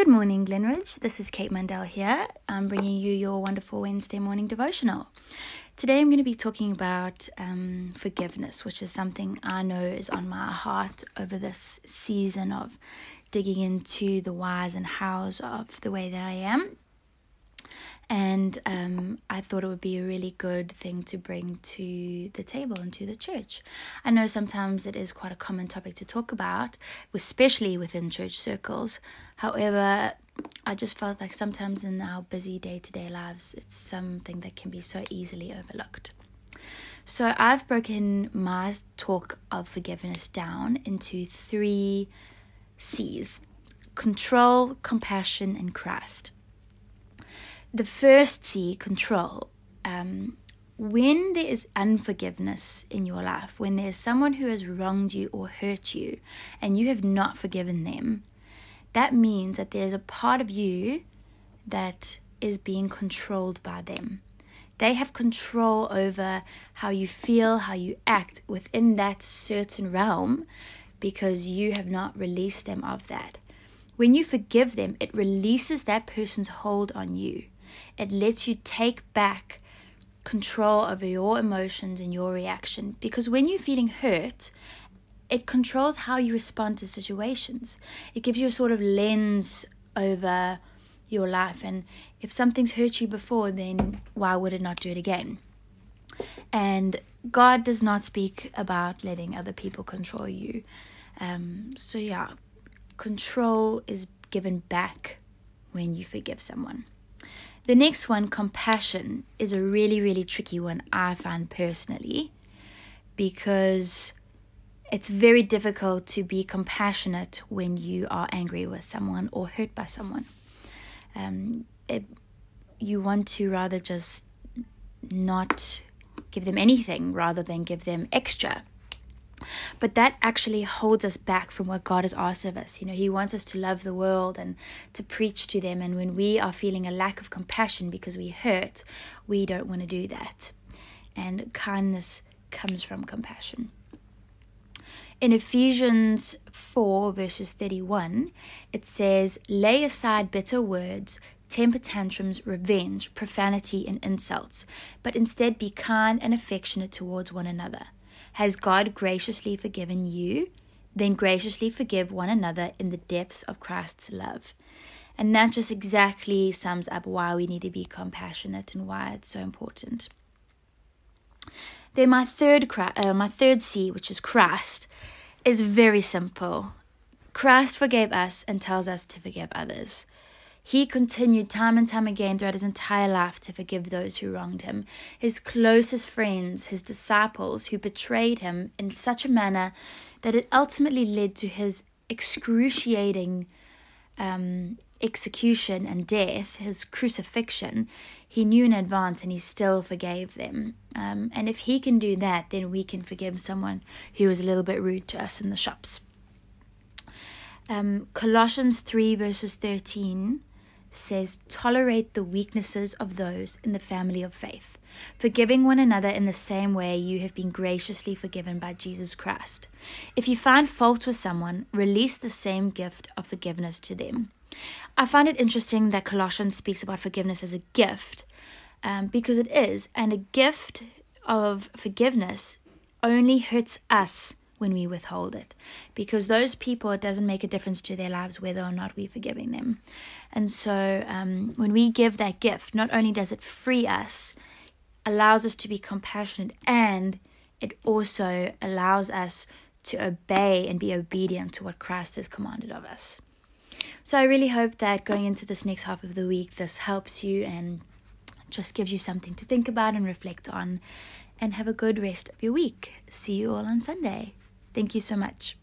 Good morning, Glenridge. This is Kate Mandel here. I'm bringing you your wonderful Wednesday morning devotional. Today, I'm going to be talking about um, forgiveness, which is something I know is on my heart over this season of digging into the whys and hows of the way that I am and um, I thought it would be a really good thing to bring to the table and to the church. I know sometimes it is quite a common topic to talk about, especially within church circles. However, I just felt like sometimes in our busy day to day lives, it's something that can be so easily overlooked. So I've broken my talk of forgiveness down into three C's control, compassion, and Christ the first C, control. Um, when there is unforgiveness in your life, when there's someone who has wronged you or hurt you and you have not forgiven them, that means that there's a part of you that is being controlled by them. They have control over how you feel, how you act within that certain realm because you have not released them of that. When you forgive them, it releases that person's hold on you. It lets you take back control over your emotions and your reaction. Because when you're feeling hurt, it controls how you respond to situations. It gives you a sort of lens over your life. And if something's hurt you before, then why would it not do it again? And God does not speak about letting other people control you. Um, so, yeah, control is given back when you forgive someone. The next one, compassion, is a really, really tricky one, I find personally, because it's very difficult to be compassionate when you are angry with someone or hurt by someone. Um, it, you want to rather just not give them anything rather than give them extra. But that actually holds us back from what God has asked of us. You know, He wants us to love the world and to preach to them. And when we are feeling a lack of compassion because we hurt, we don't want to do that. And kindness comes from compassion. In Ephesians 4, verses 31, it says, Lay aside bitter words, temper tantrums, revenge, profanity, and insults, but instead be kind and affectionate towards one another has God graciously forgiven you? Then graciously forgive one another in the depths of Christ's love. And that just exactly sums up why we need to be compassionate and why it's so important. Then my third, uh, my third C, which is Christ, is very simple. Christ forgave us and tells us to forgive others. He continued time and time again throughout his entire life to forgive those who wronged him, his closest friends, his disciples who betrayed him in such a manner that it ultimately led to his excruciating um, execution and death, his crucifixion. He knew in advance and he still forgave them. Um, and if he can do that, then we can forgive someone who was a little bit rude to us in the shops. Um, Colossians 3, verses 13 says, Tolerate the weaknesses of those in the family of faith, forgiving one another in the same way you have been graciously forgiven by Jesus Christ. If you find fault with someone, release the same gift of forgiveness to them. I find it interesting that Colossians speaks about forgiveness as a gift, um, because it is, and a gift of forgiveness only hurts us when we withhold it. Because those people it doesn't make a difference to their lives whether or not we're forgiving them. And so um, when we give that gift not only does it free us allows us to be compassionate and it also allows us to obey and be obedient to what christ has commanded of us. So i really hope that going into this next half of the week this helps you and just gives you something to think about and reflect on. And have a good rest of your week. See you all on sunday Thank you so much.